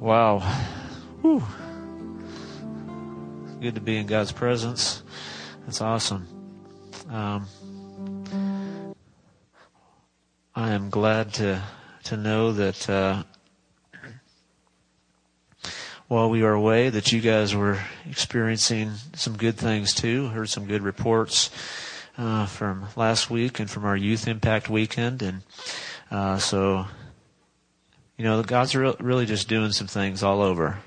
Wow. Whew. Good to be in God's presence. That's awesome. Um, I am glad to to know that uh, while we were away, that you guys were experiencing some good things too. Heard some good reports uh, from last week and from our youth impact weekend, and uh, so you know, God's re- really just doing some things all over.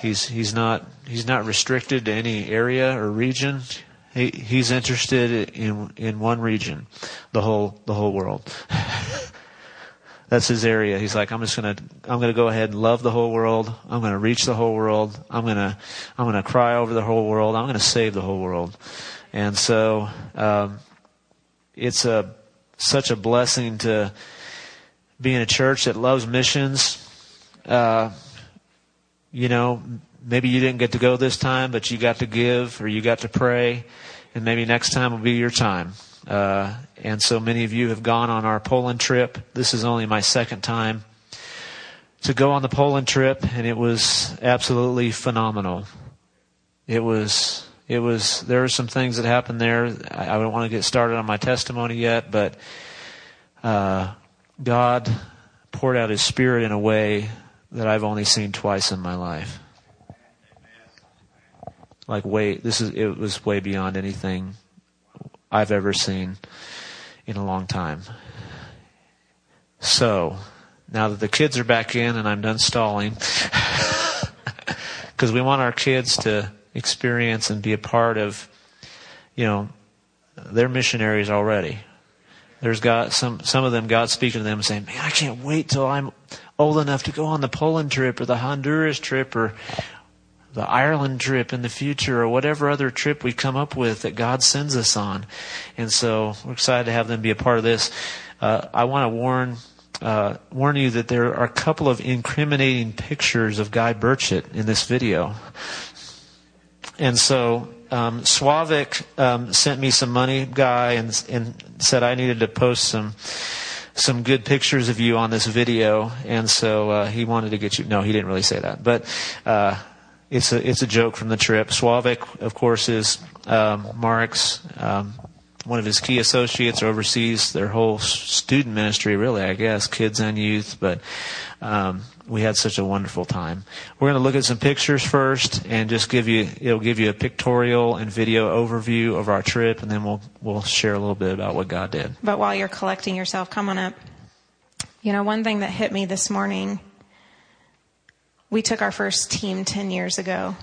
He's he's not he's not restricted to any area or region. He, he's interested in in one region, the whole the whole world. That's his area. He's like, I'm just gonna I'm gonna go ahead and love the whole world. I'm gonna reach the whole world. I'm gonna I'm gonna cry over the whole world. I'm gonna save the whole world. And so um, it's a such a blessing to being a church that loves missions. Uh, you know, maybe you didn't get to go this time, but you got to give or you got to pray, and maybe next time will be your time. Uh, and so many of you have gone on our Poland trip. This is only my second time to go on the Poland trip, and it was absolutely phenomenal. It was, it was, there were some things that happened there. I, I don't want to get started on my testimony yet, but, uh, God poured out His Spirit in a way that I've only seen twice in my life. Like way, this is, it was way beyond anything I've ever seen in a long time. So, now that the kids are back in and I'm done stalling, because we want our kids to experience and be a part of, you know, they're missionaries already. There's God, some, some of them, God speaking to them saying, man, I can't wait till I'm old enough to go on the Poland trip or the Honduras trip or the Ireland trip in the future or whatever other trip we come up with that God sends us on. And so we're excited to have them be a part of this. Uh, I want to warn uh, warn you that there are a couple of incriminating pictures of Guy Burchett in this video. And so um, um, sent me some money, guy, and, and said I needed to post some some good pictures of you on this video, and so uh, he wanted to get you. No, he didn't really say that, but uh, it's a it's a joke from the trip. Slavik, of course, is um, Mark's um, one of his key associates, oversees their whole student ministry, really, I guess, kids and youth, but. Um, we had such a wonderful time. We're going to look at some pictures first and just give you, it'll give you a pictorial and video overview of our trip and then we'll, we'll share a little bit about what God did. But while you're collecting yourself, come on up. You know, one thing that hit me this morning, we took our first team 10 years ago.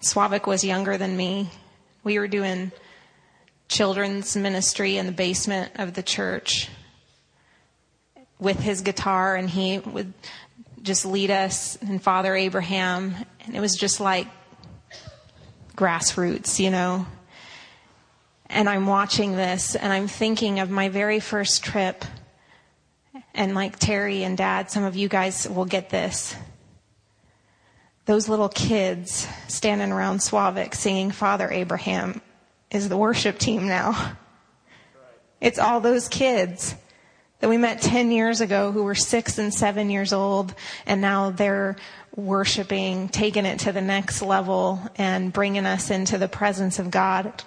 Slavik was younger than me. We were doing children's ministry in the basement of the church with his guitar and he would just lead us and Father Abraham. And it was just like grassroots, you know. And I'm watching this and I'm thinking of my very first trip. And like Terry and Dad, some of you guys will get this. Those little kids standing around Slavik singing Father Abraham is the worship team now. It's all those kids that we met 10 years ago who were six and seven years old and now they're worshiping, taking it to the next level and bringing us into the presence of God.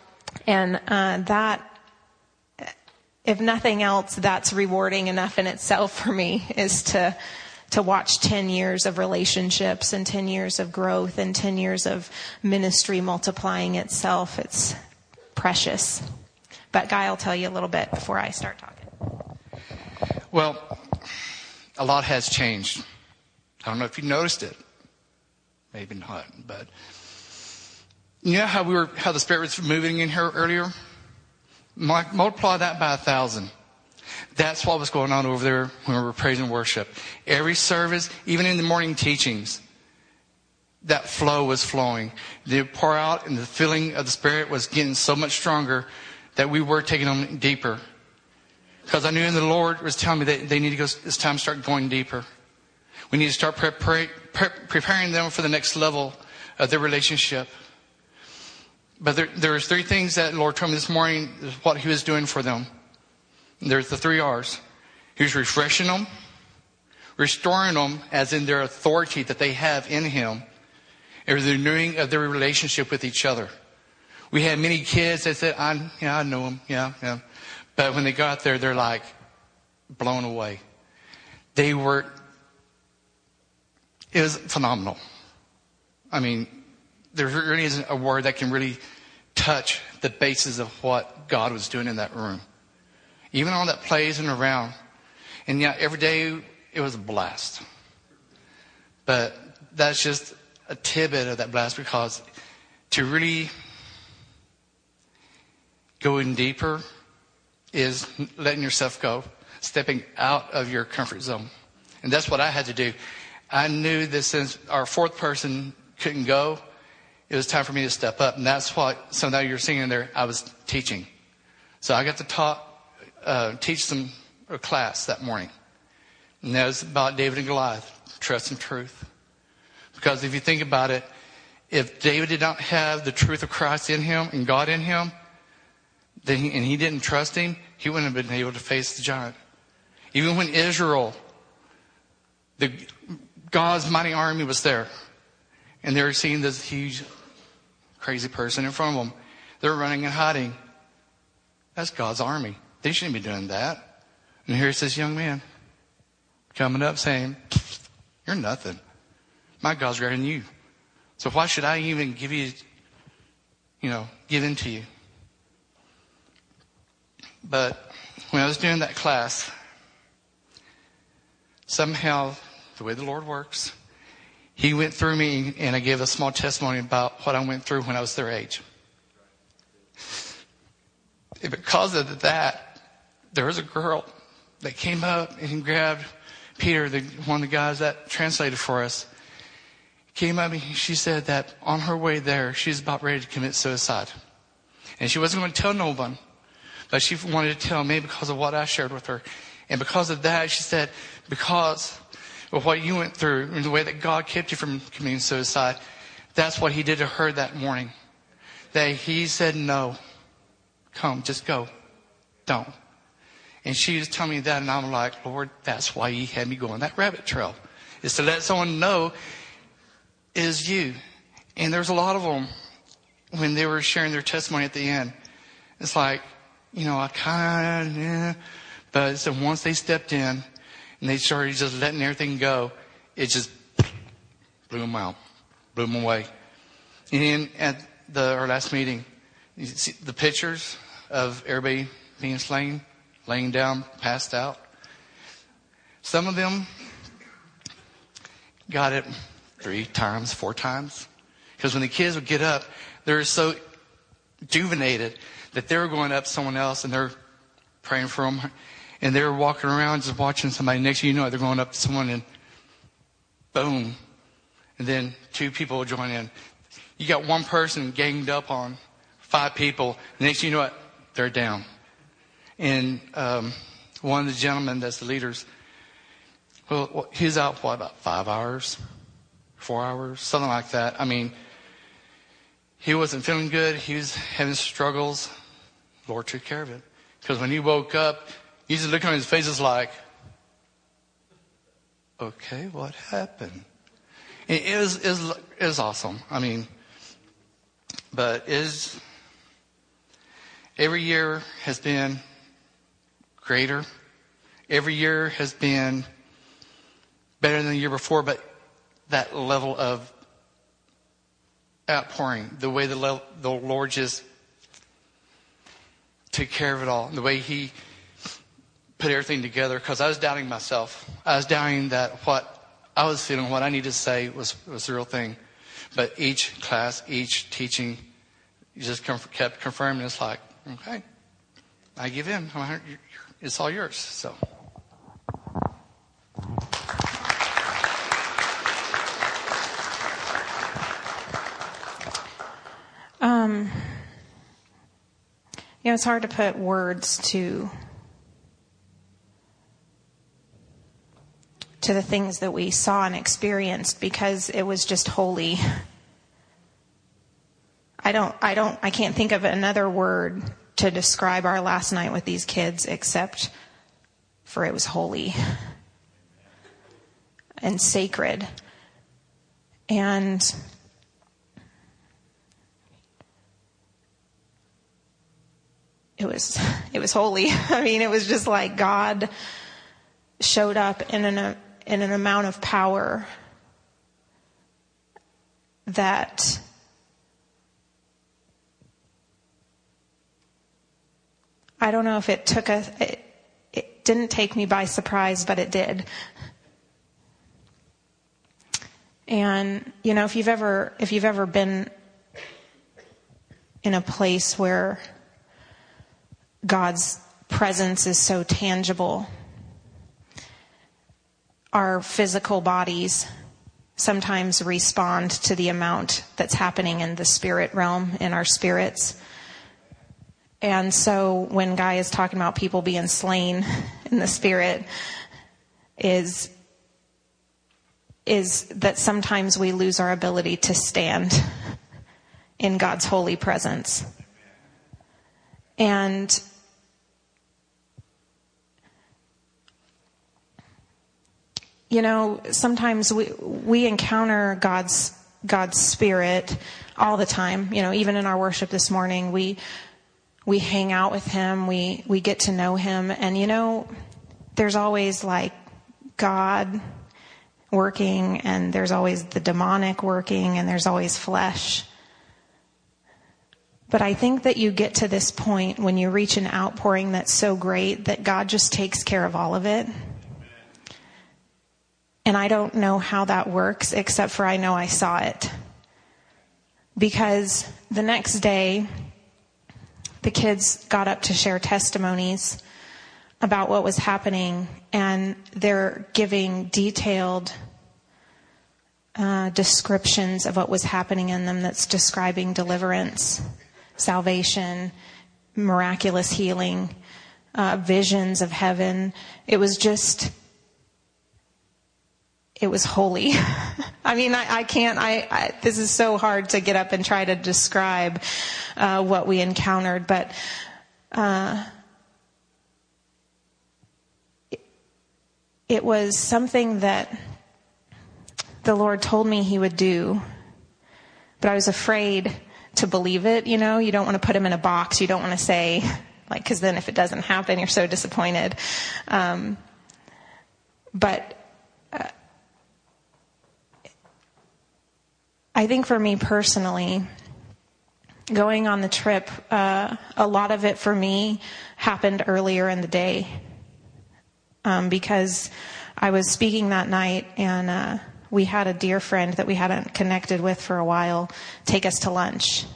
And uh, that, if nothing else, that's rewarding enough in itself for me is to to watch 10 years of relationships and 10 years of growth and 10 years of ministry multiplying itself. It's precious. But Guy I'll tell you a little bit before I start talking. Well, a lot has changed. I don't know if you noticed it. Maybe not, but you know how we were, how the Spirit was moving in here earlier? Multiply that by a thousand. That's what was going on over there when we were praising worship. Every service, even in the morning teachings, that flow was flowing. The pour out and the filling of the Spirit was getting so much stronger that we were taking them deeper. Because I knew the Lord was telling me that they need to go, it's time to start going deeper. We need to start pre- pre- pre- preparing them for the next level of their relationship. But there, there's three things that the Lord told me this morning, what He was doing for them. There's the three R's. He was refreshing them, restoring them as in their authority that they have in Him, and renewing of their relationship with each other. We had many kids that said, I, yeah, I know him. Yeah, yeah. But when they got there, they're like blown away. They were, it was phenomenal. I mean, there really isn't a word that can really touch the basis of what God was doing in that room. Even all that plays and around. And yet every day it was a blast. But that's just a tidbit of that blast because to really go in deeper is letting yourself go, stepping out of your comfort zone. And that's what I had to do. I knew that since our fourth person couldn't go, it was time for me to step up. And that's what some of you're seeing there, I was teaching. So I got to talk, uh, teach some a class that morning. And that was about David and Goliath, trust and truth. Because if you think about it, if David did not have the truth of Christ in him and God in him, he, and he didn't trust him, he wouldn't have been able to face the giant. Even when Israel, the, God's mighty army was there, and they were seeing this huge, crazy person in front of them. They're running and hiding. That's God's army. They shouldn't be doing that. And here's this young man coming up saying, You're nothing. My God's greater than you. So why should I even give you, you know, give in to you? But when I was doing that class, somehow, the way the Lord works, He went through me and I gave a small testimony about what I went through when I was their age. And because of that, there was a girl that came up and grabbed Peter, the, one of the guys that translated for us, came up and she said that on her way there, she's about ready to commit suicide. And she wasn't going to tell no one. But she wanted to tell me because of what I shared with her. And because of that, she said, because of what you went through and the way that God kept you from committing suicide, that's what he did to her that morning. That he said, no, come, just go. Don't. And she was telling me that, and I'm like, Lord, that's why he had me go on that rabbit trail. Is to let someone know is you. And there's a lot of them when they were sharing their testimony at the end. It's like, you know, I kind of, yeah. But so once they stepped in and they started just letting everything go, it just blew them out, blew them away. And then at the, our last meeting, you see the pictures of everybody being slain, laying down, passed out. Some of them got it three times, four times. Because when the kids would get up, they were so juvenated that they were going up someone else and they're praying for them. And they're walking around just watching somebody. Next thing you know, they're going up to someone and boom. And then two people will join in. You got one person ganged up on five people. Next thing you know what? they're down. And um, one of the gentlemen that's the leaders, well, he's out, what, about five hours? Four hours? Something like that. I mean, he wasn't feeling good. He was having struggles. Lord took care of it. Because when he woke up, he just looked on his face it's like, okay, what happened? It was, it was awesome. I mean, but is every year has been greater. Every year has been better than the year before, but that level of outpouring, the way the, the Lord just took care of it all, and the way He put everything together, because I was doubting myself. I was doubting that what I was feeling, what I needed to say was, was the real thing. But each class, each teaching, just kept confirming it's like, okay, I give in. It's all yours. So. Um, you know, it's hard to put words to to the things that we saw and experienced because it was just holy. I don't I don't I can't think of another word to describe our last night with these kids except for it was holy. and sacred. And it was it was holy. I mean, it was just like God showed up in an in an amount of power that I don't know if it took a it, it didn't take me by surprise, but it did. And you know, if you've ever if you've ever been in a place where God's presence is so tangible, our physical bodies sometimes respond to the amount that's happening in the spirit realm in our spirits. And so when Guy is talking about people being slain in the spirit is is that sometimes we lose our ability to stand in God's holy presence. And you know, sometimes we we encounter God's God's spirit all the time. You know, even in our worship this morning, we we hang out with him, we we get to know him, and you know, there's always like God working and there's always the demonic working and there's always flesh. But I think that you get to this point when you reach an outpouring that's so great that God just takes care of all of it. And I don't know how that works, except for I know I saw it. Because the next day, the kids got up to share testimonies about what was happening, and they're giving detailed uh, descriptions of what was happening in them that's describing deliverance salvation, miraculous healing, uh, visions of heaven. It was just, it was holy. I mean, I, I can't, I, I, this is so hard to get up and try to describe uh, what we encountered, but uh, it, it was something that the Lord told me He would do, but I was afraid to believe it, you know, you don't want to put him in a box. You don't want to say, like, cause then if it doesn't happen, you're so disappointed. Um, but, I think for me personally, going on the trip, uh, a lot of it for me happened earlier in the day. Um, because I was speaking that night and, uh, we had a dear friend that we hadn't connected with for a while take us to lunch.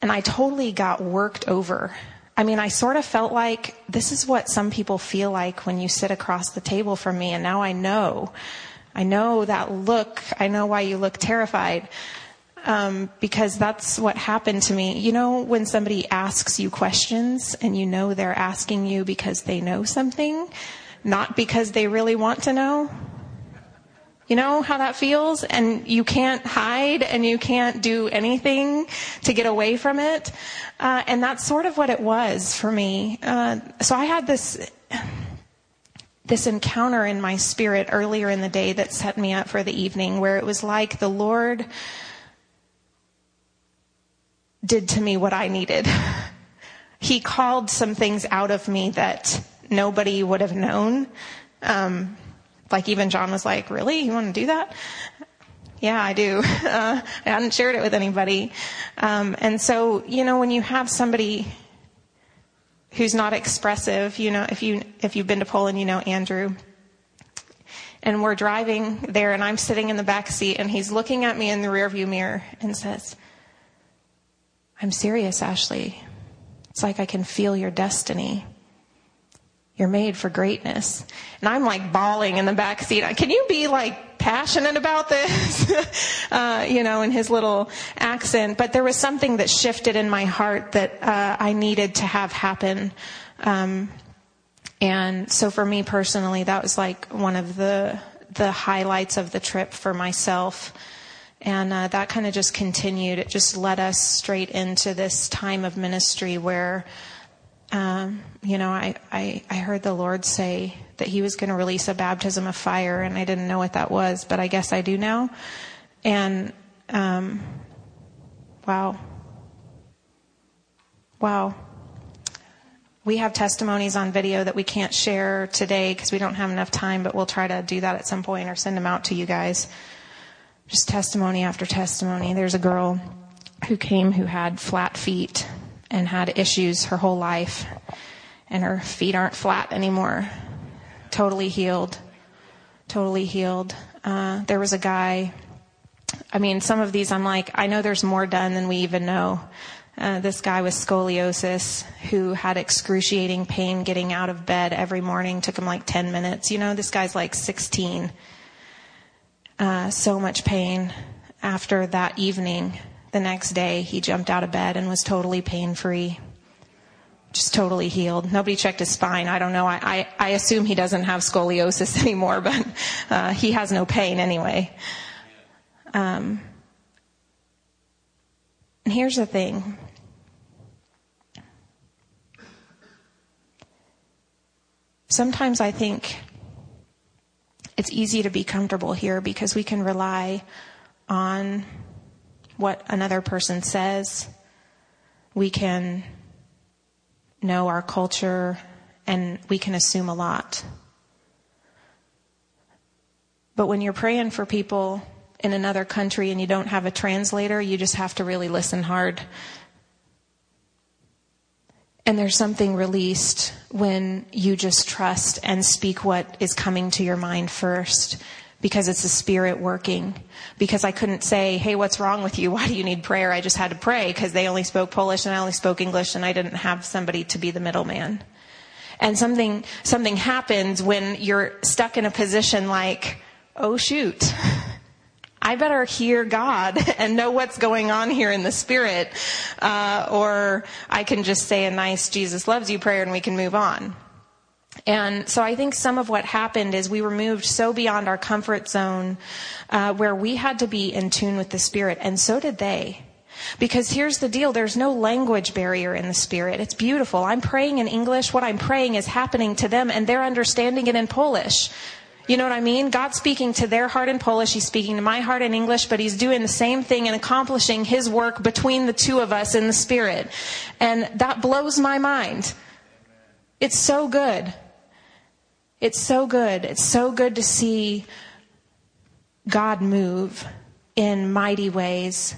And I totally got worked over. I mean, I sort of felt like this is what some people feel like when you sit across the table from me. And now I know. I know that look. I know why you look terrified. Um, because that's what happened to me. You know, when somebody asks you questions and you know they're asking you because they know something, not because they really want to know? You know how that feels? And you can't hide and you can't do anything to get away from it. Uh, and that's sort of what it was for me. Uh, so I had this, this encounter in my spirit earlier in the day that set me up for the evening where it was like the Lord did to me what I needed. he called some things out of me that nobody would have known. Um, like even John was like, really? You want to do that? Yeah, I do. Uh, I hadn't shared it with anybody. Um, and so, you know, when you have somebody who's not expressive, you know, if you, if you've been to Poland, you know Andrew. And we're driving there and I'm sitting in the back seat and he's looking at me in the rearview mirror and says, I'm serious, Ashley. It's like I can feel your destiny. You're made for greatness. And I'm like bawling in the back seat. Can you be like passionate about this? uh, you know, in his little accent. But there was something that shifted in my heart that uh, I needed to have happen. Um, and so for me personally, that was like one of the the highlights of the trip for myself. And uh, that kind of just continued. It just led us straight into this time of ministry where um, you know, I, I, I heard the Lord say that He was going to release a baptism of fire, and I didn't know what that was, but I guess I do now. And, um, wow. Wow. We have testimonies on video that we can't share today because we don't have enough time, but we'll try to do that at some point or send them out to you guys. Just testimony after testimony. There's a girl who came who had flat feet and had issues her whole life, and her feet aren't flat anymore. Totally healed. Totally healed. Uh, there was a guy. I mean, some of these I'm like, I know there's more done than we even know. Uh, this guy with scoliosis who had excruciating pain getting out of bed every morning took him like 10 minutes. You know, this guy's like 16. Uh, so much pain after that evening the next day, he jumped out of bed and was totally pain free. Just totally healed. Nobody checked his spine. I don't know. I, I, I assume he doesn't have scoliosis anymore, but uh, he has no pain anyway. Um, and here's the thing. Sometimes I think it's easy to be comfortable here because we can rely on what another person says. We can know our culture and we can assume a lot. But when you're praying for people in another country and you don't have a translator, you just have to really listen hard. And there's something released when you just trust and speak what is coming to your mind first because it's the Spirit working. Because I couldn't say, hey, what's wrong with you? Why do you need prayer? I just had to pray because they only spoke Polish and I only spoke English and I didn't have somebody to be the middleman. And something, something happens when you're stuck in a position like, oh shoot. I better hear God and know what's going on here in the spirit, uh, or I can just say a nice Jesus loves you prayer and we can move on. And so I think some of what happened is we were moved so beyond our comfort zone uh, where we had to be in tune with the Spirit, and so did they. Because here's the deal there's no language barrier in the Spirit. It's beautiful. I'm praying in English. What I'm praying is happening to them, and they're understanding it in Polish. You know what I mean? God's speaking to their heart in Polish. He's speaking to my heart in English, but He's doing the same thing and accomplishing His work between the two of us in the Spirit. And that blows my mind. It's so good. It's so good. It's so good to see God move in mighty ways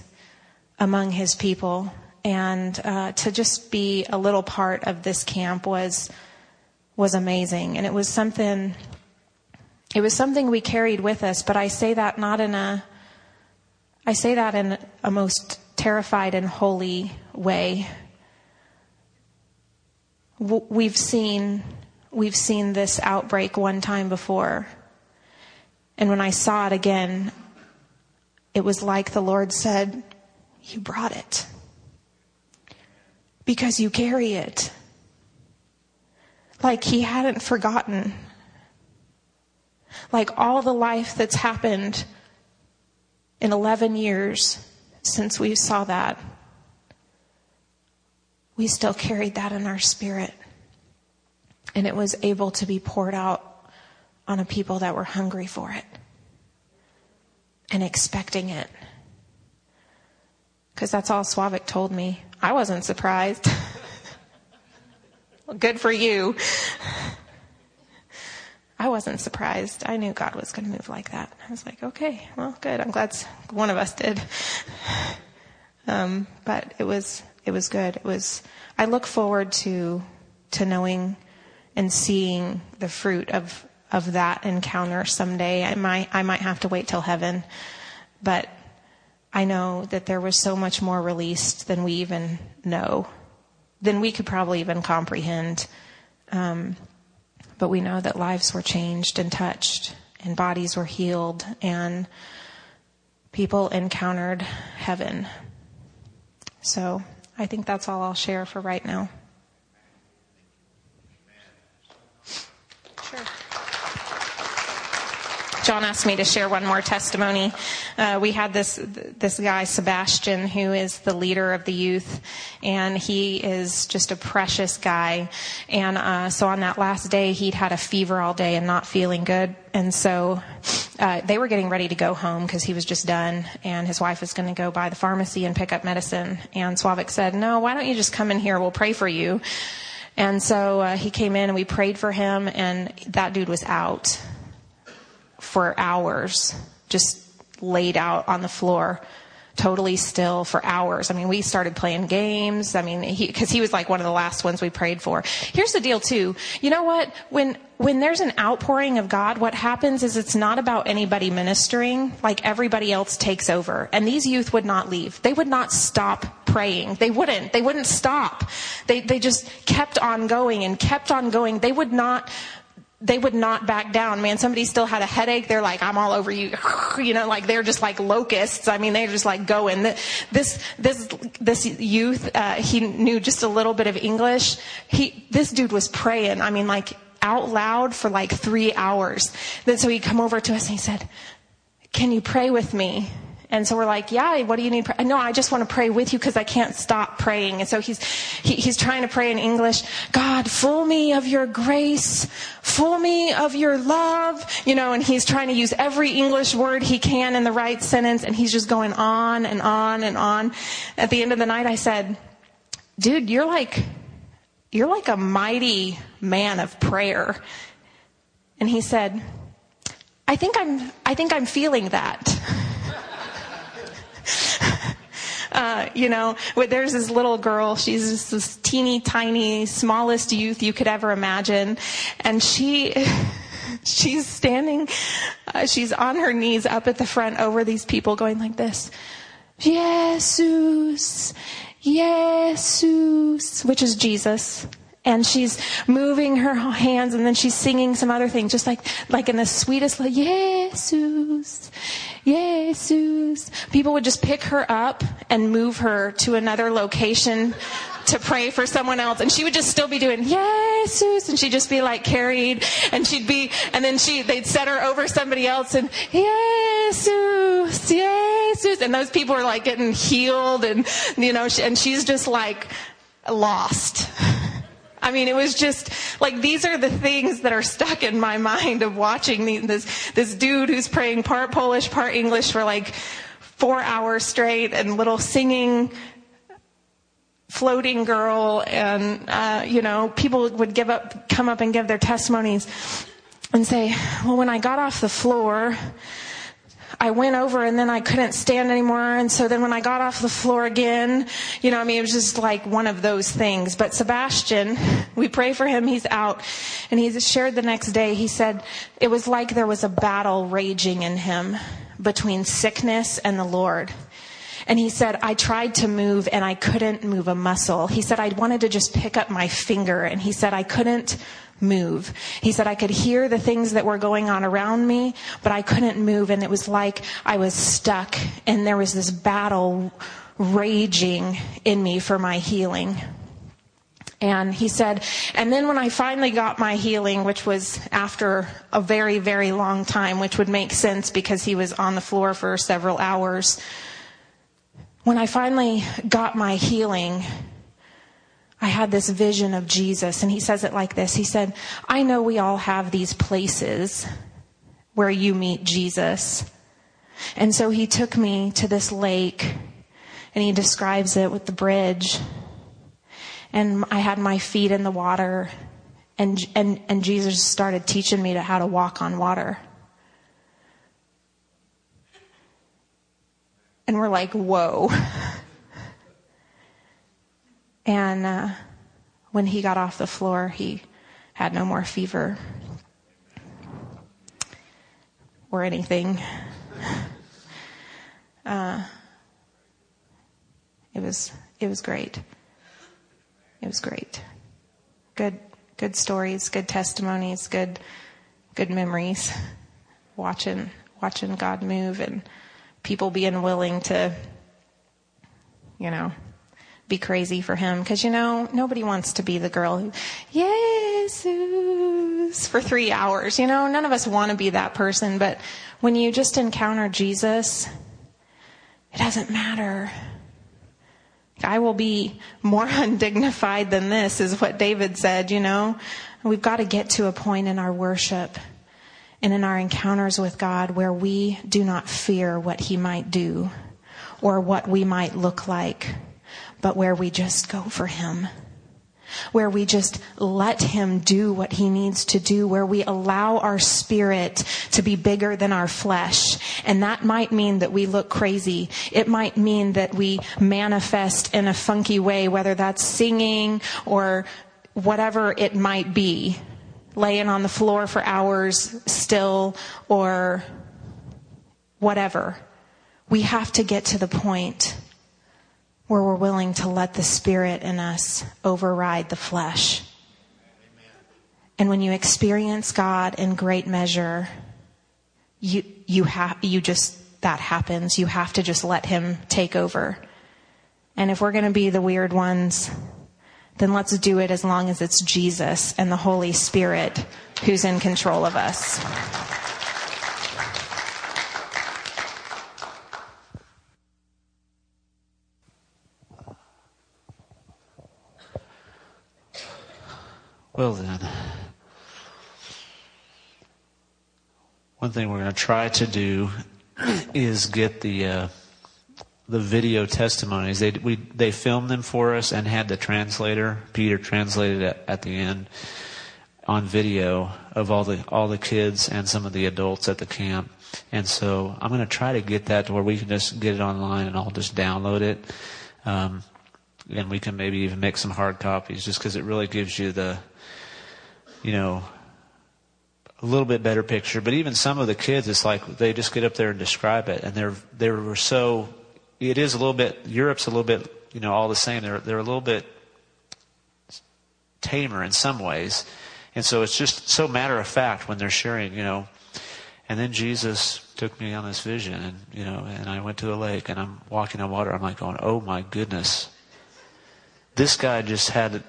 among his people. And uh, to just be a little part of this camp was was amazing. And it was something it was something we carried with us, but I say that not in a I say that in a most terrified and holy way. We've seen we've seen this outbreak one time before. And when I saw it again, it was like the Lord said, You brought it. Because you carry it. Like He hadn't forgotten. Like all the life that's happened in 11 years since we saw that, we still carried that in our spirit and it was able to be poured out on a people that were hungry for it and expecting it. Because that's all Slavik told me. I wasn't surprised. well, good for you. I wasn't surprised. I knew God was going to move like that. I was like, okay, well, good. I'm glad one of us did. Um, but it was, it was good. It was, I look forward to, to knowing and seeing the fruit of of that encounter someday. I might I might have to wait till heaven, but I know that there was so much more released than we even know, than we could probably even comprehend. Um, but we know that lives were changed and touched, and bodies were healed, and people encountered heaven. So I think that's all I'll share for right now. John asked me to share one more testimony. Uh, we had this this guy Sebastian, who is the leader of the youth, and he is just a precious guy. And uh, so on that last day, he'd had a fever all day and not feeling good, and so uh, they were getting ready to go home because he was just done, and his wife was going to go by the pharmacy and pick up medicine. And Slavik said, "No, why don't you just come in here? We'll pray for you." And so uh, he came in and we prayed for him, and that dude was out for hours, just laid out on the floor, totally still for hours. I mean, we started playing games. I mean, because he, he was like one of the last ones we prayed for. Here's the deal, too. You know what? When when there's an outpouring of God, what happens is it's not about anybody ministering, like everybody else takes over. And these youth would not leave. They would not stop praying. They wouldn't. They wouldn't stop. They, they just kept on going and kept on going. They would not, they would not back down. Man, somebody still had a headache. They're like, I'm all over you. You know, like they're just like locusts. I mean, they're just like going. This, this, this youth, uh, he knew just a little bit of English. He, this dude was praying. I mean, like out loud for like three hours. Then so he'd come over to us and he said, can you pray with me? And so we're like, yeah, what do you need? No, I just want to pray with you because I can't stop praying. And so he's, he, he's trying to pray in English. God, full me of your grace, full me of your love, you know, and he's trying to use every English word he can in the right sentence. And he's just going on and on and on. At the end of the night, I said, dude, you're like, you're like a mighty man of prayer. And he said, I think I'm, I think I'm feeling that. Uh, you know, there's this little girl. She's this teeny tiny, smallest youth you could ever imagine, and she. she's standing, uh, she's on her knees up at the front over these people going like this. Jesus, Jesus, which is Jesus. And she's moving her hands and then she's singing some other thing, just like, like in the sweetest, like, Jesus, Jesus. People would just pick her up and move her to another location to pray for someone else. And she would just still be doing, Jesus. And she'd just be like carried. And she'd be, and then she, they'd set her over somebody else and, Jesus, Jesus. And those people are like getting healed and, you know, and she's just like lost. I mean, it was just like these are the things that are stuck in my mind of watching this this dude who's praying part Polish, part English for like four hours straight, and little singing floating girl and uh, you know people would give up come up and give their testimonies and say well when i got off the floor I went over and then I couldn't stand anymore. And so then when I got off the floor again, you know, I mean, it was just like one of those things. But Sebastian, we pray for him. He's out and he shared the next day. He said it was like there was a battle raging in him between sickness and the Lord. And he said, I tried to move and I couldn't move a muscle. He said, I wanted to just pick up my finger. And he said, I couldn't move. He said, I could hear the things that were going on around me, but I couldn't move. And it was like I was stuck and there was this battle raging in me for my healing. And he said, and then when I finally got my healing, which was after a very, very long time, which would make sense because he was on the floor for several hours. When I finally got my healing, I had this vision of Jesus, and he says it like this. He said, I know we all have these places where you meet Jesus. And so he took me to this lake, and he describes it with the bridge. And I had my feet in the water, and, and, and Jesus started teaching me to how to walk on water. And we're like, whoa. And uh, when he got off the floor, he had no more fever or anything. Uh, it was it was great. It was great. Good good stories, good testimonies, good good memories. Watching watching God move and people being willing to, you know, be crazy for him because you know nobody wants to be the girl who Jesus for three hours. You know, none of us want to be that person, but when you just encounter Jesus, it doesn't matter. I will be more undignified than this, is what David said, you know. We've got to get to a point in our worship and in our encounters with God where we do not fear what He might do or what we might look like, but where we just go for Him where we just let Him do what He needs to do, where we allow our spirit to be bigger than our flesh. And that might mean that we look crazy. It might mean that we manifest in a funky way, whether that's singing or whatever it might be. Laying on the floor for hours still or whatever. We have to get to the point where we're willing to let the Spirit in us override the flesh. And when you experience God in great measure, you, you have, you just, that happens. You have to just let Him take over. And if we're going to be the weird ones, then let's do it as long as it's Jesus and the Holy Spirit who's in control of us. Well, then, one thing we're going to try to do is get the uh, the video testimonies. They we they filmed them for us and had the translator Peter translated at, at the end on video of all the all the kids and some of the adults at the camp. And so I'm going to try to get that to where we can just get it online and I'll just download it. Um, and we can maybe even make some hard copies just because it really gives you the you know, a little bit better picture. But even some of the kids, it's like they just get up there and describe it, and they're they were so. It is a little bit. Europe's a little bit, you know, all the same. They're they're a little bit tamer in some ways, and so it's just so matter of fact when they're sharing, you know. And then Jesus took me on this vision, and you know, and I went to a lake, and I'm walking on water. I'm like going, "Oh my goodness!" This guy just had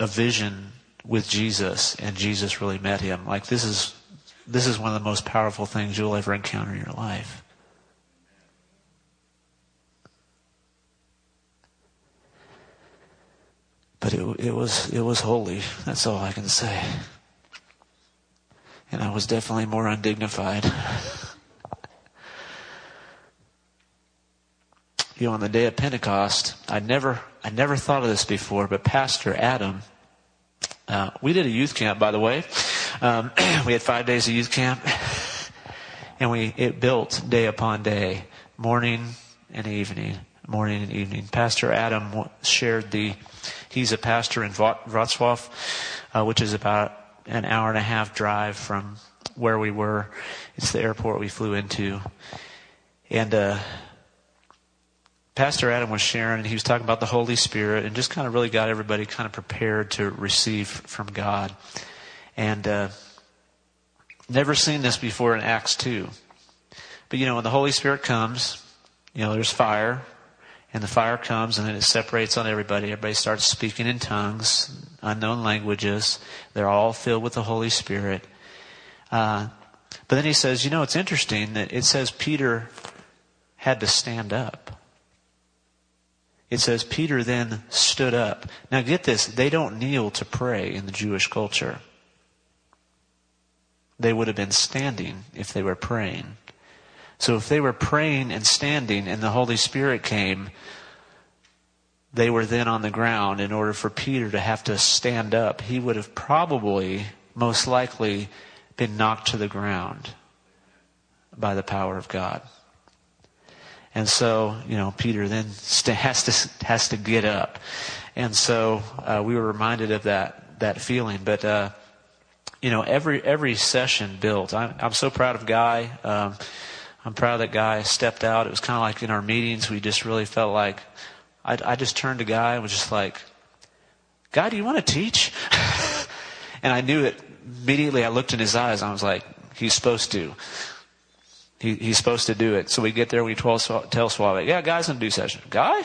a vision with Jesus and Jesus really met him. Like this is this is one of the most powerful things you'll ever encounter in your life. But it, it was it was holy. That's all I can say. And I was definitely more undignified. you know, on the day of Pentecost, I never I never thought of this before, but Pastor Adam uh, we did a youth camp, by the way. Um, we had five days of youth camp, and we it built day upon day, morning and evening, morning and evening. Pastor Adam shared the. He's a pastor in Wrocław, uh, which is about an hour and a half drive from where we were. It's the airport we flew into, and. Uh, Pastor Adam was sharing, and he was talking about the Holy Spirit, and just kind of really got everybody kind of prepared to receive from God. And uh, never seen this before in Acts two, but you know when the Holy Spirit comes, you know there's fire, and the fire comes, and then it separates on everybody. Everybody starts speaking in tongues, unknown languages. They're all filled with the Holy Spirit. Uh, but then he says, you know, it's interesting that it says Peter had to stand up it says Peter then stood up. Now get this, they don't kneel to pray in the Jewish culture. They would have been standing if they were praying. So if they were praying and standing and the Holy Spirit came, they were then on the ground in order for Peter to have to stand up. He would have probably, most likely, been knocked to the ground by the power of God. And so, you know, Peter then has to has to get up, and so uh, we were reminded of that that feeling. But uh, you know, every every session built. I'm, I'm so proud of Guy. Um, I'm proud that Guy stepped out. It was kind of like in our meetings, we just really felt like I, I just turned to Guy and was just like, "Guy, do you want to teach?" and I knew it immediately. I looked in his eyes. I was like, "He's supposed to." He, he's supposed to do it. So we get there, we tell, tell Suave, yeah, guy's in do session. Guy?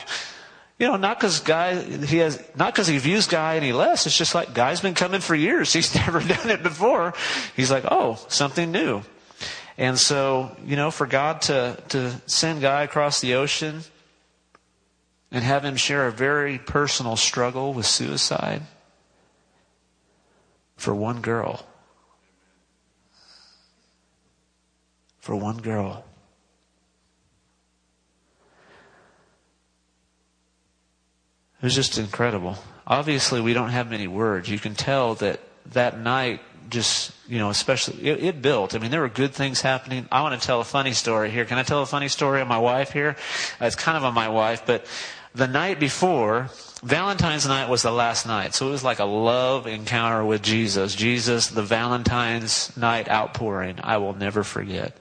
You know, not because guy he has not because he views guy any less. It's just like guy's been coming for years. He's never done it before. He's like, oh, something new. And so, you know, for God to to send guy across the ocean and have him share a very personal struggle with suicide for one girl. For one girl. It was just incredible. Obviously, we don't have many words. You can tell that that night just, you know, especially, it, it, built. I mean, there were good things happening. I want to tell a funny story here. Can I tell a funny story on my wife here? It's kind of on my wife, but the night before, Valentine's night was the last night. So it was like a love encounter with Jesus. Jesus, the Valentine's night outpouring, I will never forget.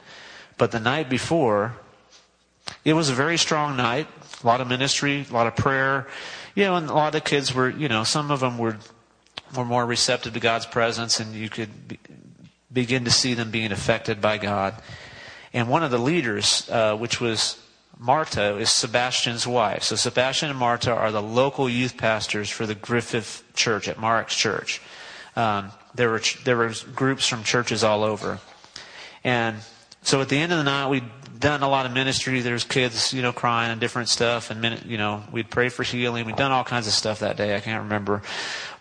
But the night before, it was a very strong night. A lot of ministry, a lot of prayer you know, and a lot of kids were, you know, some of them were were more receptive to God's presence, and you could be, begin to see them being affected by God. And one of the leaders, uh, which was Marta, is Sebastian's wife. So Sebastian and Marta are the local youth pastors for the Griffith Church at Mark's Church. Um, there were there were groups from churches all over, and so at the end of the night, we'd done a lot of ministry. There's kids, you know, crying and different stuff, and you know, we'd pray for healing. We'd done all kinds of stuff that day. I can't remember,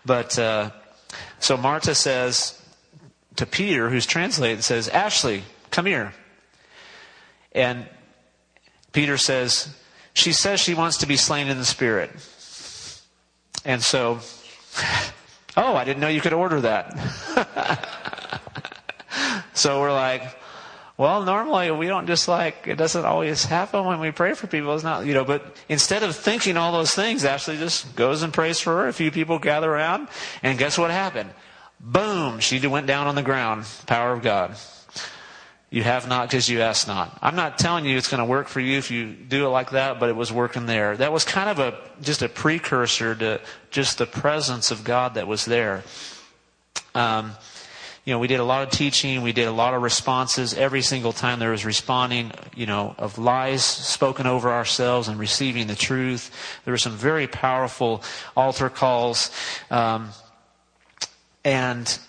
but uh, so Marta says to Peter, who's translated, says, "Ashley, come here." And Peter says, "She says she wants to be slain in the spirit." And so, oh, I didn't know you could order that. so we're like, well, normally we don't just like, it doesn't always happen when we pray for people. It's not, you know, but instead of thinking all those things, Ashley just goes and prays for her. A few people gather around, and guess what happened? Boom! She went down on the ground. Power of God. You have not because you ask not. I'm not telling you it's going to work for you if you do it like that, but it was working there. That was kind of a, just a precursor to just the presence of God that was there. Um, you know, we did a lot of teaching, we did a lot of responses. Every single time there was responding, you know, of lies spoken over ourselves and receiving the truth. There were some very powerful altar calls. Um, and,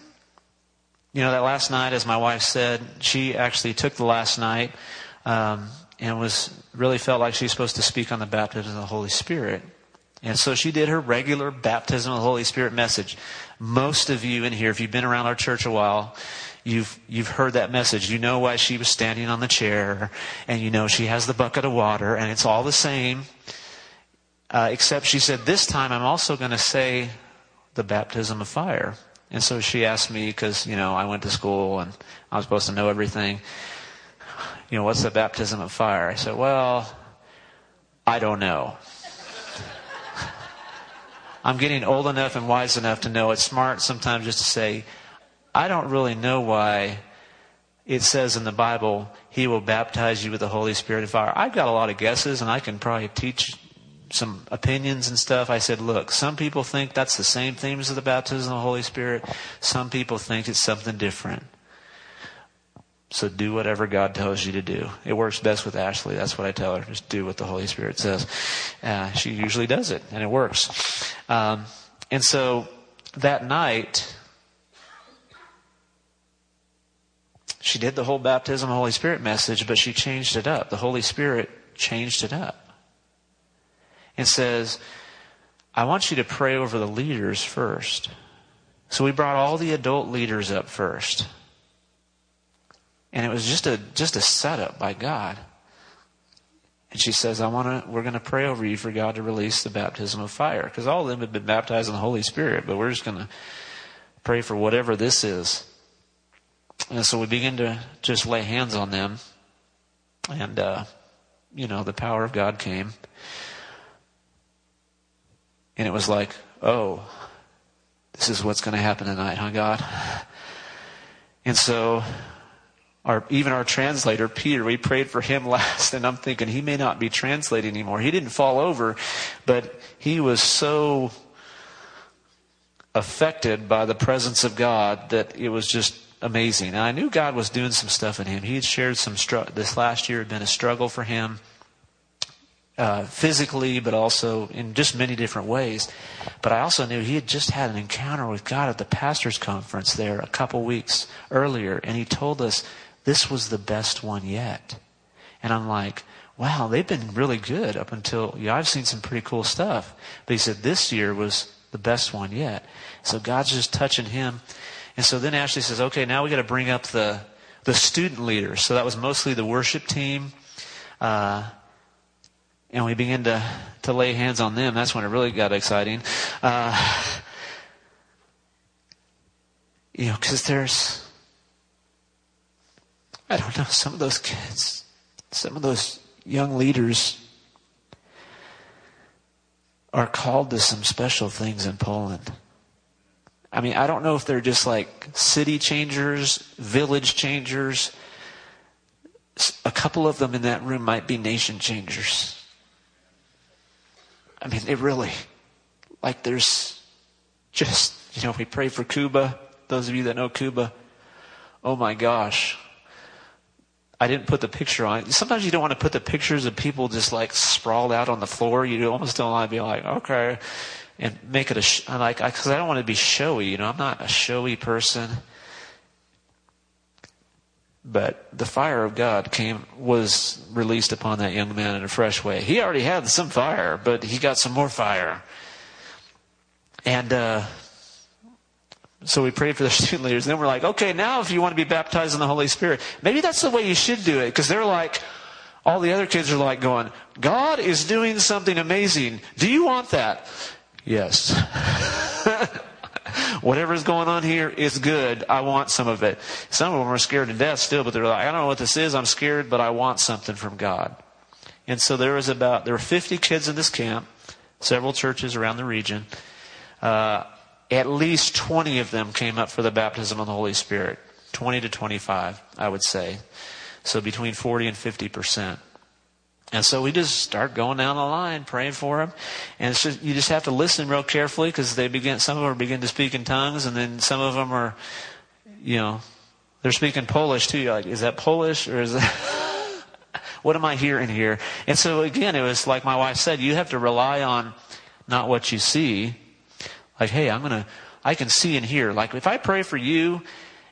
you know, that last night, as my wife said, she actually took the last night um, and was really felt like she was supposed to speak on the baptism of the Holy Spirit. And so she did her regular baptism of the Holy Spirit message. Most of you in here, if you've been around our church a while, you've, you've heard that message. You know why she was standing on the chair, and you know she has the bucket of water, and it's all the same. Uh, except she said, This time I'm also going to say the baptism of fire. And so she asked me, because, you know, I went to school and I was supposed to know everything. You know, what's the baptism of fire? I said, Well, I don't know. I'm getting old enough and wise enough to know it's smart sometimes just to say, I don't really know why it says in the Bible, He will baptize you with the Holy Spirit and fire. I've got a lot of guesses and I can probably teach some opinions and stuff. I said, look, some people think that's the same theme as the baptism of the Holy Spirit. Some people think it's something different. So do whatever God tells you to do. It works best with Ashley. That's what I tell her. Just do what the Holy Spirit says. Uh, she usually does it, and it works. Um, and so that night, she did the whole baptism Holy Spirit message, but she changed it up. The Holy Spirit changed it up. And says, I want you to pray over the leaders first. So we brought all the adult leaders up first. And it was just a just a setup by God. And she says, "I want to. We're going to pray over you for God to release the baptism of fire, because all of them had been baptized in the Holy Spirit, but we're just going to pray for whatever this is." And so we begin to just lay hands on them, and uh, you know, the power of God came, and it was like, "Oh, this is what's going to happen tonight, huh, God?" And so our, even our translator, Peter, we prayed for him last, and I'm thinking he may not be translating anymore. He didn't fall over, but he was so affected by the presence of God that it was just amazing. And I knew God was doing some stuff in him. He had shared some, str- this last year had been a struggle for him. uh, physically, but also in just many different ways. But I also knew he had just had an encounter with God at the pastor's conference there a couple weeks earlier, and he told us this was the best one yet. And I'm like, wow, they've been really good up until, yeah, I've seen some pretty cool stuff. But he said this year was the best one yet. So God's just touching him. And so then Ashley says, okay, now we got to bring up the, the student leaders. So that was mostly the worship team. Uh, and we began to, to lay hands on them. That's when it really got exciting. Uh, you know, because there's, I don't know, some of those kids, some of those young leaders are called to some special things in Poland. I mean, I don't know if they're just like city changers, village changers. A couple of them in that room might be nation changers. I mean, they really, like, there's just, you know, we pray for Cuba. Those of you that know Cuba, oh my gosh. I didn't put the picture on. Sometimes you don't want to put the pictures of people just like sprawled out on the floor. You almost don't want to be like, okay, and make it a, sh- like, because I don't want to be showy. You know, I'm not a showy person. But the fire of God came, was released upon that young man in a fresh way. He already had some fire, but he got some more fire. And, uh, so we prayed for the student leaders. And then we're like, okay, now if you want to be baptized in the Holy Spirit, maybe that's the way you should do it. Because they're like, all the other kids are like going, God is doing something amazing. Do you want that? Yes. Whatever's going on here is good. I want some of it. Some of them are scared to death still, but they're like, I don't know what this is. I'm scared, but I want something from God. And so there was about, there were 50 kids in this camp, several churches around the region. Uh, at least 20 of them came up for the baptism of the Holy Spirit. 20 to 25, I would say. So between 40 and 50 percent. And so we just start going down the line, praying for them. And just, you just have to listen real carefully because they begin, some of them begin to speak in tongues and then some of them are, you know, they're speaking Polish too. You're like, is that Polish or is that, what am I hearing here? And so again, it was like my wife said, you have to rely on not what you see. Like, hey, I'm going to, I can see and hear. Like if I pray for you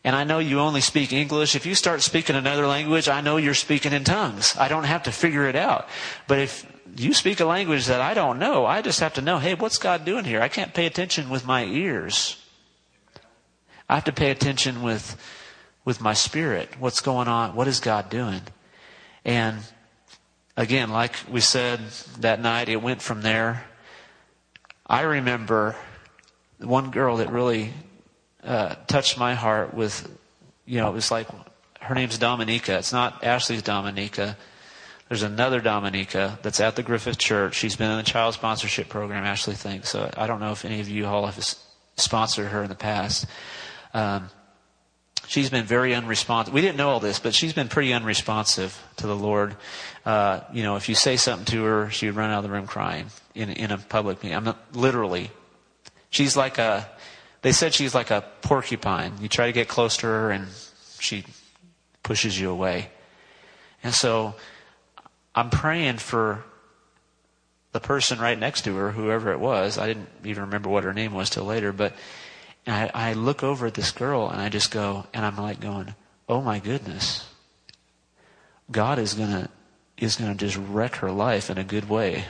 and I know you only speak English. If you start speaking another language, I know you're speaking in tongues. I don't have to figure it out. But if you speak a language that I don't know, I just have to know, hey, what's God doing here? I can't pay attention with my ears. I have to pay attention with, with my spirit. What's going on? What is God doing? And again, like we said that night, it went from there. I remember one girl that really uh, touched my heart with, you know, it was like her name's Dominica. It's not Ashley's Dominica. There's another Dominica that's at the Griffith Church. She's been in the child sponsorship program, Ashley thinks. So I don't know if any of you all have sponsored her in the past. Um, she's been very unresponsive. We didn't know all this, but she's been pretty unresponsive to the Lord. Uh, you know, if you say something to her, she would run out of the room crying in in a public meeting. I'm not literally. She's like a they said she's like a porcupine. You try to get close to her and she pushes you away. And so I'm praying for the person right next to her, whoever it was. I didn't even remember what her name was till later, but I, I look over at this girl and I just go, and I'm like going, oh my goodness. God is gonna, is gonna just wreck her life in a good way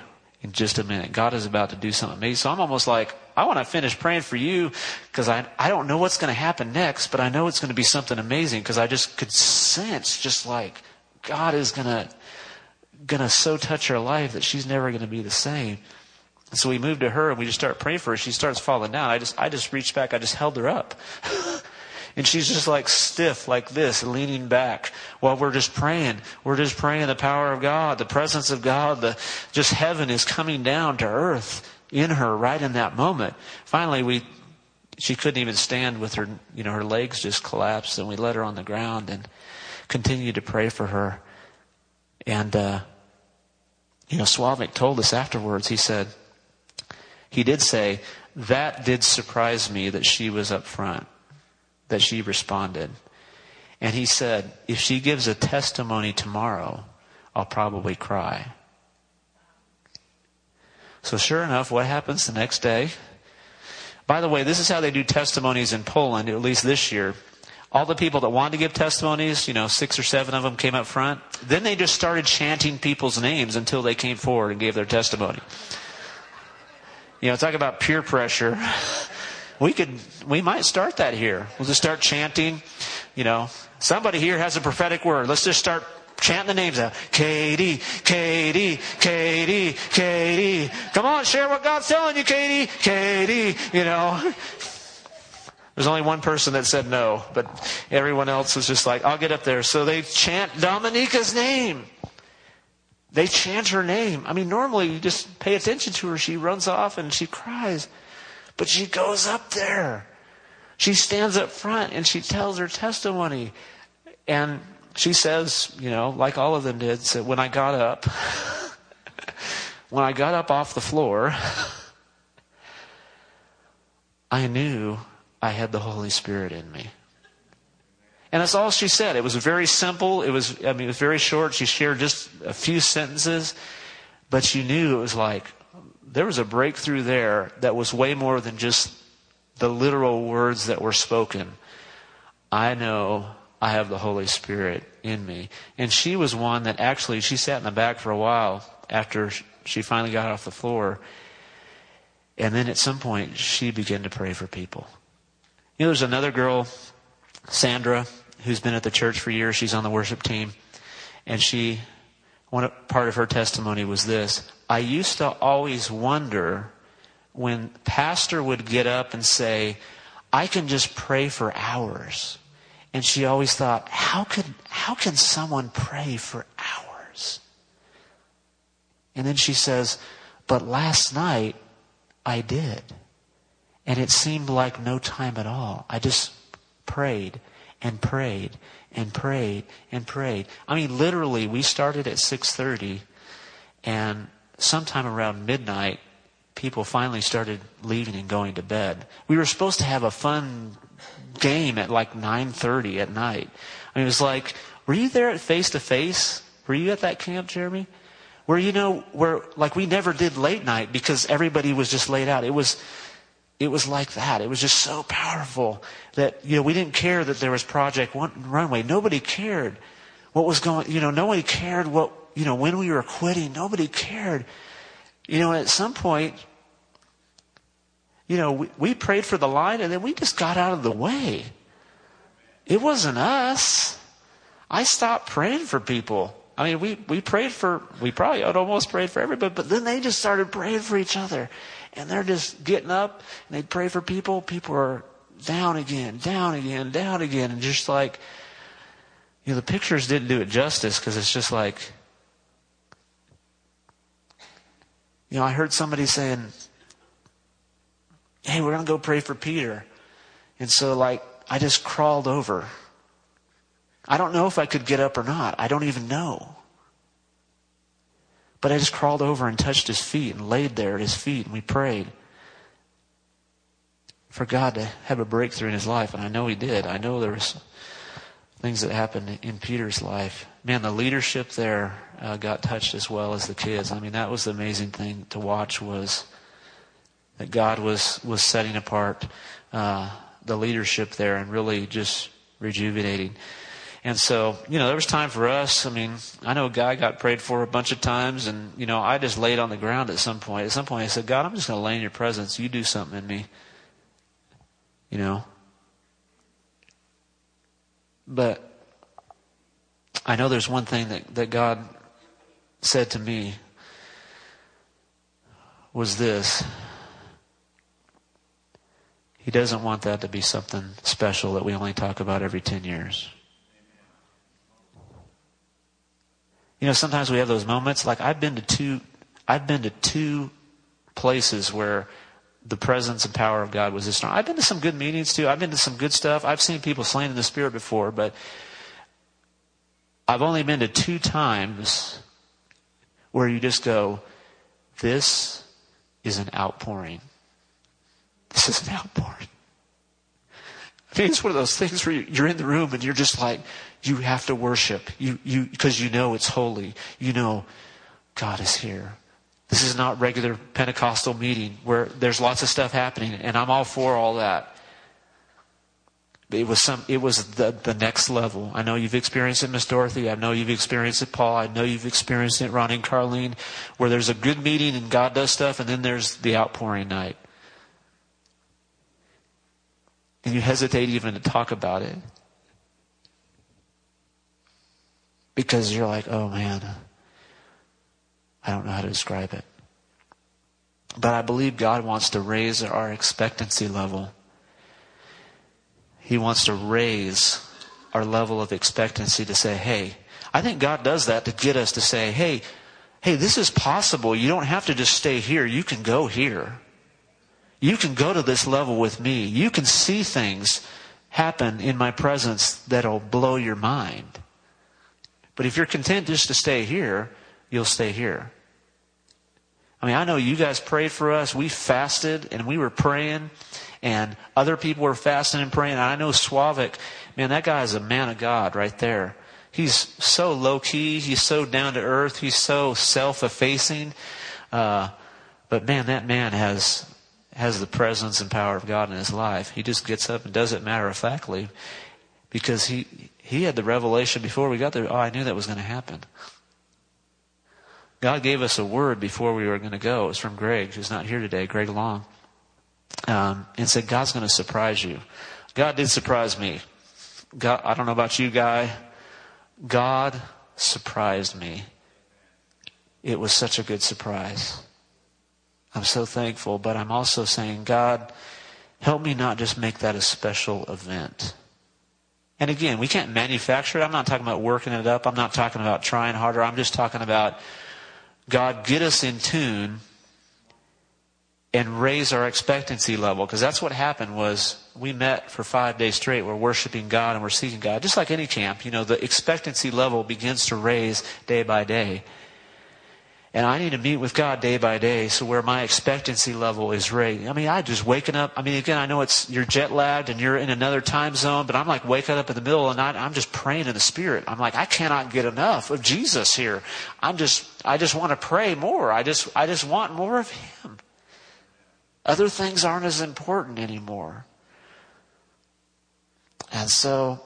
in just a minute. God is about to do something amazing. So I'm almost like, I want to finish praying for you because I, I don't know what's going to happen next, but I know it's going to be something amazing because I just could sense just like God is going to, going to so touch her life that she's never going to be the same. And so we moved to her and we just start praying for her. She starts falling down. I just, I just reached back. I just held her up. And she's just like stiff, like this, leaning back while we're just praying. We're just praying the power of God, the presence of God, the, just heaven is coming down to earth in her right in that moment. Finally, we, she couldn't even stand with her, you know, her legs just collapsed and we let her on the ground and continued to pray for her. And, uh, you know, Slavik told us afterwards, he said, he did say, that did surprise me that she was up front that she responded. And he said, if she gives a testimony tomorrow, I'll probably cry. So sure enough, what happens the next day? By the way, this is how they do testimonies in Poland, at least this year. All the people that wanted to give testimonies, you know, six or seven of them came up front. Then they just started chanting people's names until they came forward and gave their testimony. You know, talk about peer pressure. We could, we might start that here. We'll just start chanting, you know, somebody here has a prophetic word. Let's just start chanting the names out. Katie, Katie, Katie, Katie. Come on, share what God's telling you, Katie, Katie, you know. There's only one person that said no, but everyone else was just like, I'll get up there. So they chant Dominica's name. They chant her name. I mean, normally you just pay attention to her. She runs off and she cries. But she goes up there. She stands up front and she tells her testimony. And she says, you know, like all of them did, said, when I got up, when I got up off the floor, I knew I had the Holy Spirit in me. And that's all she said. It was very simple. It was, I mean, it was very short. She shared just a few sentences, but you knew it was like, there was a breakthrough there that was way more than just the literal words that were spoken. I know I have the Holy Spirit in me. And she was one that actually, she sat in the back for a while after she finally got off the floor. And then at some point, she began to pray for people. You know, there's another girl, Sandra, who's been at the church for years. She's on the worship team. And she, one part of her testimony was this. I used to always wonder when pastor would get up and say, I can just pray for hours. And she always thought, how could, how can someone pray for hours? And then she says, but last night I did. And it seemed like no time at all. I just prayed and prayed and prayed and prayed. I mean, literally, we started at 6.30 and sometime around midnight, people finally started leaving and going to bed. We were supposed to have a fun game at like 9.30 at night. I mean, it was like, were you there at face to face? Were you at that camp, Jeremy? Where, you know, where, like we never did late night because everybody was just laid out. It was, it was like that. It was just so powerful that, you know, we didn't care that there was Project One Runway. Nobody cared what was going, you know, nobody cared what, you know, when we were quitting. Nobody cared. You know, at some point, you know, we, we prayed for the line and then we just got out of the way. It wasn't us. I stopped praying for people. I mean, we, we prayed for, we probably almost prayed for everybody, but then they just started praying for each other. And they're just getting up and they pray for people. People are down again, down again, down again. And just like, you know, the pictures didn't do it justice because it's just like, you know, I heard somebody saying, hey, we're going to go pray for Peter. And so, like, I just crawled over. I don't know if I could get up or not. I don't even know. But I just crawled over and touched his feet and laid there at his feet and we prayed for God to have a breakthrough in his life. And I know he did. I know there was things that happened in Peter's life. Man, the leadership there uh, got touched as well as the kids. I mean, that was the amazing thing to watch was that God was was setting apart uh, the leadership there and really just rejuvenating. And so, you know, there was time for us. I mean, I know a guy got prayed for a bunch of times, and you know, I just laid on the ground at some point. At some point, I said, God, I'm just going to lay in Your presence. You do something in me. You know. But I know there's one thing that, that God said to me was this he doesn't want that to be something special that we only talk about every 10 years. You know, sometimes we have those moments. Like I've been to two, I've been to two places where the presence and power of God was this strong. I've been to some good meetings too. I've been to some good stuff. I've seen people slain in the spirit before, but I've only been to two times where you just go, this is an outpouring this is an outpouring. I mean, it's one of those things where you're in the room and you're just like, you have to worship. You, you, because you know it's holy. You know God is here. This is not regular Pentecostal meeting where there's lots of stuff happening, and I'm all for all that. It was some. It was the the next level. I know you've experienced it, Miss Dorothy. I know you've experienced it, Paul. I know you've experienced it, Ronnie and Carlene, where there's a good meeting and God does stuff, and then there's the outpouring night, and you hesitate even to talk about it because you're like, oh man, I don't know how to describe it. But I believe God wants to raise our expectancy level. He wants to raise our level of expectancy to say, hey, I think God does that to get us to say, hey, hey, this is possible. You don't have to just stay here. You can go here. You can go to this level with me. You can see things happen in my presence that'll blow your mind. But if you're content just to stay here, you'll stay here. I mean, I know you guys prayed for us. We fasted and we were praying, and other people were fasting and praying. And I know Slavik, man, that guy is a man of God right there. He's so low key. He's so down to earth. He's so self effacing. Uh, but man, that man has has the presence and power of God in his life. He just gets up and does it matter of factly because he he had the revelation before we got there. Oh, I knew that was going to happen. God gave us a word before we were going to go. It was from Greg, who's not here today, Greg Long, um, and said, God's going to surprise you. God did surprise me. God, I don't know about you, guy. God surprised me. It was such a good surprise. I'm so thankful, but I'm also saying, God, help me not just make that a special event. And again, we can't manufacture it. I'm not talking about working it up. I'm not talking about trying harder. I'm just talking about God, get us in tune and raise our expectancy level because that's what happened was we met for five days straight we're worshiping god and we're seeking god just like any camp you know the expectancy level begins to raise day by day and I need to meet with God day by day so where my expectancy level is raised. I mean, I just waking up. I mean, again, I know it's, you're jet lagged and you're in another time zone, but I'm like waking up in the middle of the night. I'm just praying in the spirit. I'm like, I cannot get enough of Jesus here. I'm just, I just want to pray more. I just, I just want more of Him. Other things aren't as important anymore. And so,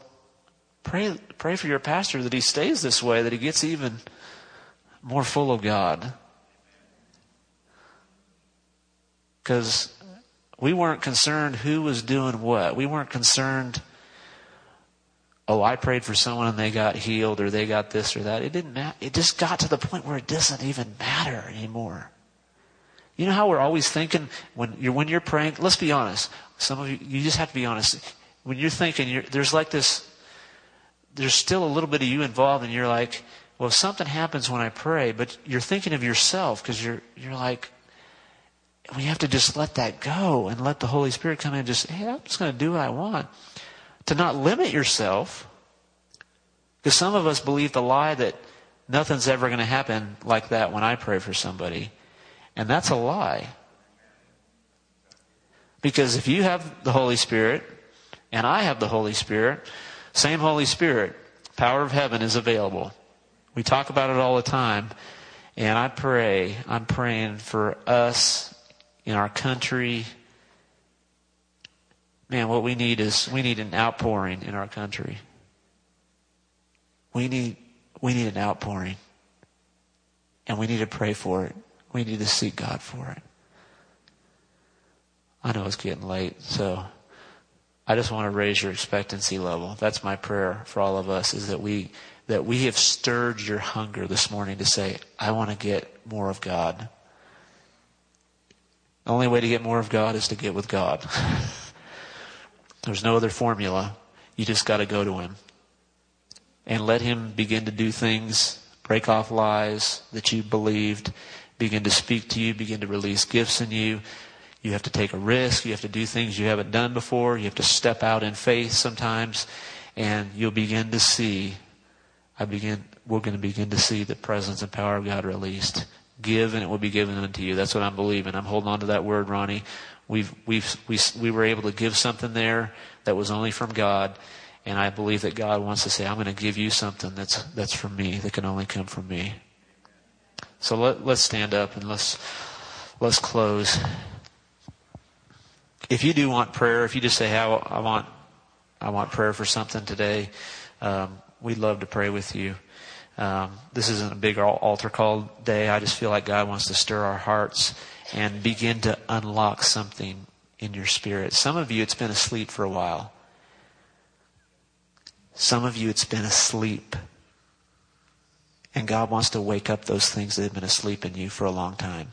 pray, pray for your pastor that he stays this way, that he gets even, more full of God. Because we weren't concerned who was doing what. We weren't concerned, oh, I prayed for someone and they got healed or they got this or that. It didn't matter. It just got to the point where it doesn't even matter anymore. You know how we're always thinking when you're, when you're praying? Let's be honest. Some of you, you just have to be honest. When you're thinking, you're, there's like this, there's still a little bit of you involved and you're like, well, something happens when I pray, but you're thinking of yourself because you're, you're like, we have to just let that go and let the Holy Spirit come in and just, hey, I'm just going to do what I want. To not limit yourself. Because some of us believe the lie that nothing's ever going to happen like that when I pray for somebody. And that's a lie. Because if you have the Holy Spirit and I have the Holy Spirit, same Holy Spirit, power of heaven is available. We talk about it all the time. And I pray, I'm praying for us in our country. Man, what we need is we need an outpouring in our country. We need we need an outpouring. And we need to pray for it. We need to seek God for it. I know it's getting late, so I just want to raise your expectancy level. That's my prayer for all of us is that we that we have stirred your hunger this morning to say, I want to get more of God. The only way to get more of God is to get with God. There's no other formula. You just got to go to Him and let Him begin to do things, break off lies that you believed, begin to speak to you, begin to release gifts in you. You have to take a risk. You have to do things you haven't done before. You have to step out in faith sometimes, and you'll begin to see I begin, we're going to begin to see the presence and power of God released. Give and it will be given unto you. That's what I'm believing. I'm holding on to that word, Ronnie. We've, we've, we, we were able to give something there that was only from God. And I believe that God wants to say, I'm going to give you something that's, that's from me, that can only come from me. So let, let's stand up and let's, let's close. If you do want prayer, if you just say, hey, I want, I want prayer for something today, um, we'd love to pray with you. Um, this isn't a big altar call day. I just feel like God wants to stir our hearts and begin to unlock something in your spirit. Some of you, it's been asleep for a while. Some of you, it's been asleep. And God wants to wake up those things that have been asleep in you for a long time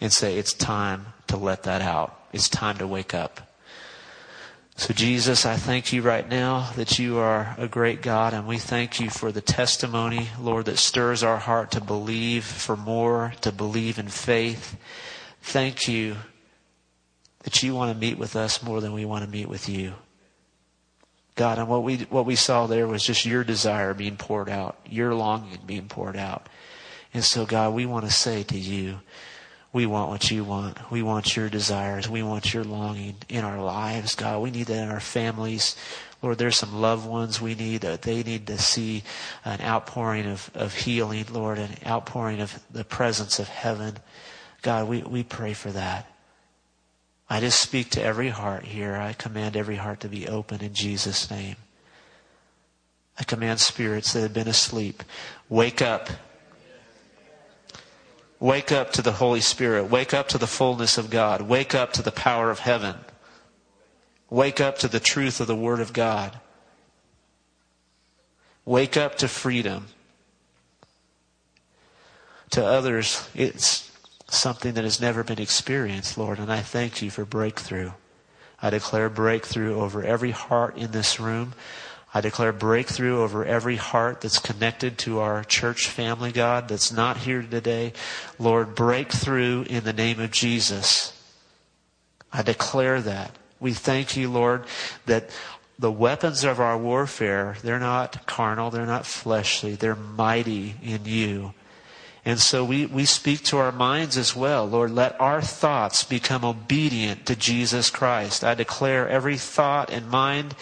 and say, it's time to let that out. It's time to wake up. So, Jesus, I thank you right now that you are a great God, and we thank you for the testimony, Lord, that stirs our heart to believe for more, to believe in faith. Thank you that you want to meet with us more than we want to meet with you. God, and what we, what we saw there was just your desire being poured out, your longing being poured out. And so, God, we want to say to you, we want what you want. We want your desires. We want your longing in our lives, God. We need that in our families. Lord, there's some loved ones we need. Uh, they need to see an outpouring of, of healing, Lord, an outpouring of the presence of heaven. God, we, we pray for that. I just speak to every heart here. I command every heart to be open in Jesus' name. I command spirits that have been asleep, wake up Wake up to the Holy Spirit. Wake up to the fullness of God. Wake up to the power of heaven. Wake up to the truth of the Word of God. Wake up to freedom. To others, it's something that has never been experienced, Lord, and I thank you for breakthrough. I declare breakthrough over every heart in this room. I declare breakthrough over every heart that's connected to our church family, God, that's not here today. Lord, breakthrough in the name of Jesus. I declare that. We thank you, Lord, that the weapons of our warfare, they're not carnal, they're not fleshly, they're mighty in you and so we, we speak to our minds as well. Lord, let our thoughts become obedient to Jesus Christ. I declare every thought and mind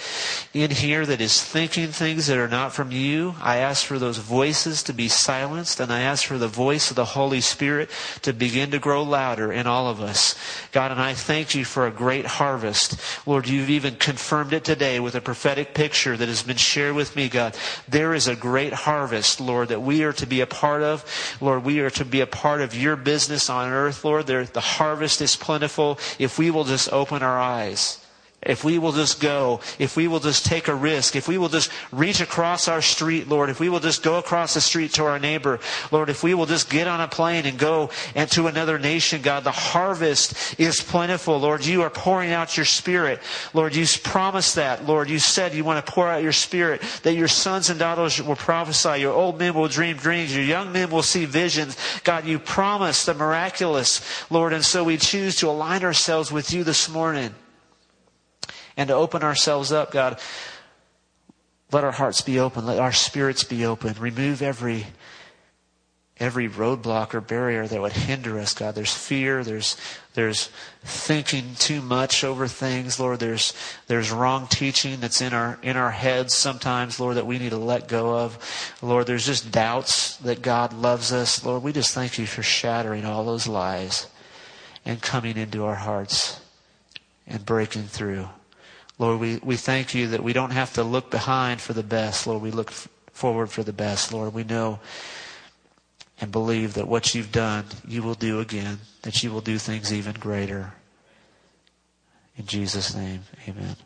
in here that is thinking things that are not from you. I ask for those voices to be silenced and I ask for the voice of the Holy Spirit to begin to grow louder in all of us. God, and I thank you for a great harvest. Lord, you've even confirmed it today with a prophetic picture that has been shared with me, God. There is a great harvest, Lord, that we are to be a part of. Lord, Lord, we are to be a part of your business on earth, Lord. The harvest is plentiful if we will just open our eyes. If we will just go, if we will just take a risk, if we will just reach across our street, Lord, if we will just go across the street to our neighbor, Lord, if we will just get on a plane and go and to another nation, God, the harvest is plentiful. Lord, you are pouring out your spirit. Lord, you promised that. Lord, you said you want to pour out your spirit, that your sons and daughters will prophesy, your old men will dream dreams, your young men will see visions. God, you promised the miraculous, Lord, and so we choose to align ourselves with you this morning and to open ourselves up, God. Let our hearts be open. Let our spirits be open. Remove every every roadblock or barrier that would hinder us, God. There's fear, there's there's thinking too much over things, Lord. There's there's wrong teaching that's in our in our heads sometimes, Lord, that we need to let go of. Lord, there's just doubts that God loves us. Lord, we just thank you for shattering all those lies and coming into our hearts and breaking through. Lord, we, we thank you that we don't have to look behind for the best. Lord, we look f- forward for the best. Lord, we know and believe that what you've done, you will do again, that you will do things even greater. In Jesus' name, amen.